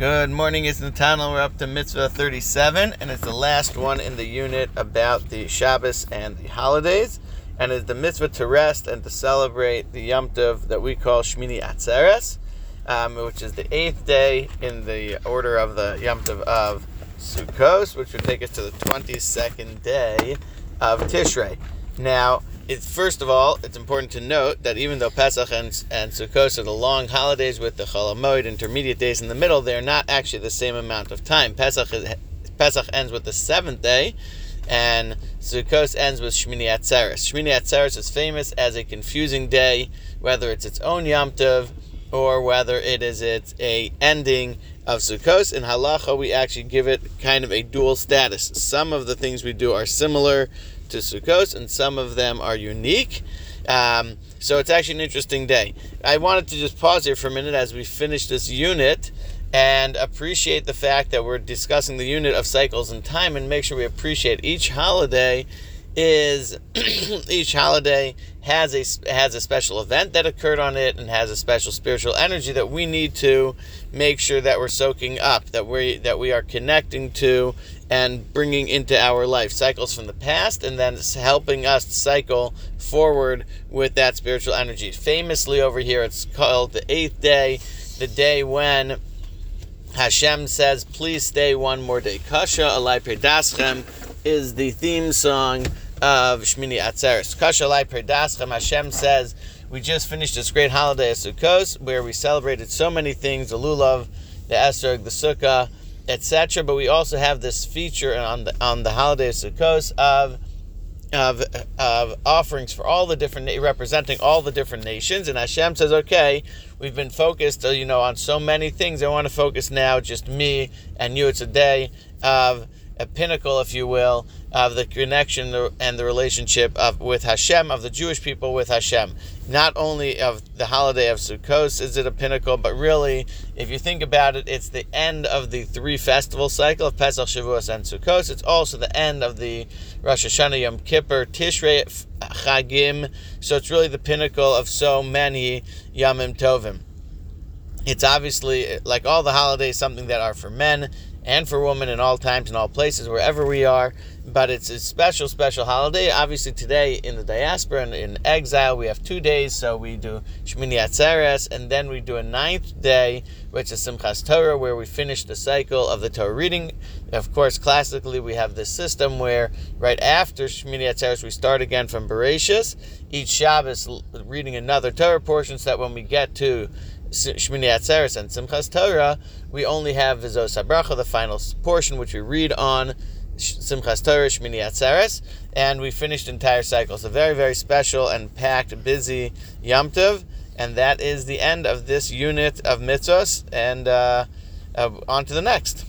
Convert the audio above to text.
Good morning, it's Nathaniel. We're up to mitzvah 37, and it's the last one in the unit about the Shabbos and the holidays. And it's the mitzvah to rest and to celebrate the Yom Tov that we call Shmini Atzeres, um, which is the eighth day in the order of the Yom Tov of Sukkot, which would take us to the 22nd day of Tishrei. Now, it's first of all, it's important to note that even though Pesach and, and Sukkot are the long holidays with the Chol Hamoed intermediate days in the middle, they're not actually the same amount of time. Pesach is, Pesach ends with the seventh day, and Sukkot ends with Shmini Atzeres. Shmini Atzeres is famous as a confusing day, whether it's its own Yom Tov or whether it is its a ending of Sukkot. In Halacha, we actually give it kind of a dual status. Some of the things we do are similar to Sukkot, and some of them are unique. Um, so it's actually an interesting day. I wanted to just pause here for a minute as we finish this unit and appreciate the fact that we're discussing the unit of cycles and time and make sure we appreciate each holiday is each holiday has a has a special event that occurred on it and has a special spiritual energy that we need to make sure that we're soaking up that we that we are connecting to and bringing into our life cycles from the past and then helping us cycle forward with that spiritual energy famously over here it's called the eighth day the day when Hashem says, please stay one more day. Kasha alai pridaschem is the theme song of Shmini Atzeres. Kasha alai pridaschem, Hashem says, we just finished this great holiday of Sukkot where we celebrated so many things, the lulav, the esrog, the sukkah, etc. But we also have this feature on the on the holiday of Sukkot of of, of offerings for all the different representing all the different nations and Hashem says okay we've been focused uh, you know on so many things I want to focus now just me and you it's a day of a pinnacle if you will of the connection and the relationship of with Hashem of the Jewish people with Hashem. Not only of the holiday of Sukkot is it a pinnacle but really if you think about it it's the end of the three festival cycle of Pesach Shavuos and Sukkot. It's also the end of the Rosh Hashanah Yom Kippur Tishrei Chagim. So it's really the pinnacle of so many Yamim Tovim. It's obviously like all the holidays something that are for men and for women in all times and all places, wherever we are. But it's a special, special holiday. Obviously, today in the diaspora and in exile, we have two days. So we do Shmini Atzeres, and then we do a ninth day, which is Simchas Torah, where we finish the cycle of the Torah reading. Of course, classically, we have this system where right after Shmini Atzeres, we start again from Bereshis. Each Shabbos reading another Torah portion, so that when we get to Shmini Atzeres and Simchas Torah, we only have Vizos Habracha, the final portion, which we read on Simchas Torah, Shmini Atzeres, and we finished entire cycle. So very, very special and packed, busy Yom Tov, and that is the end of this unit of mitzvahs, and uh, uh, on to the next.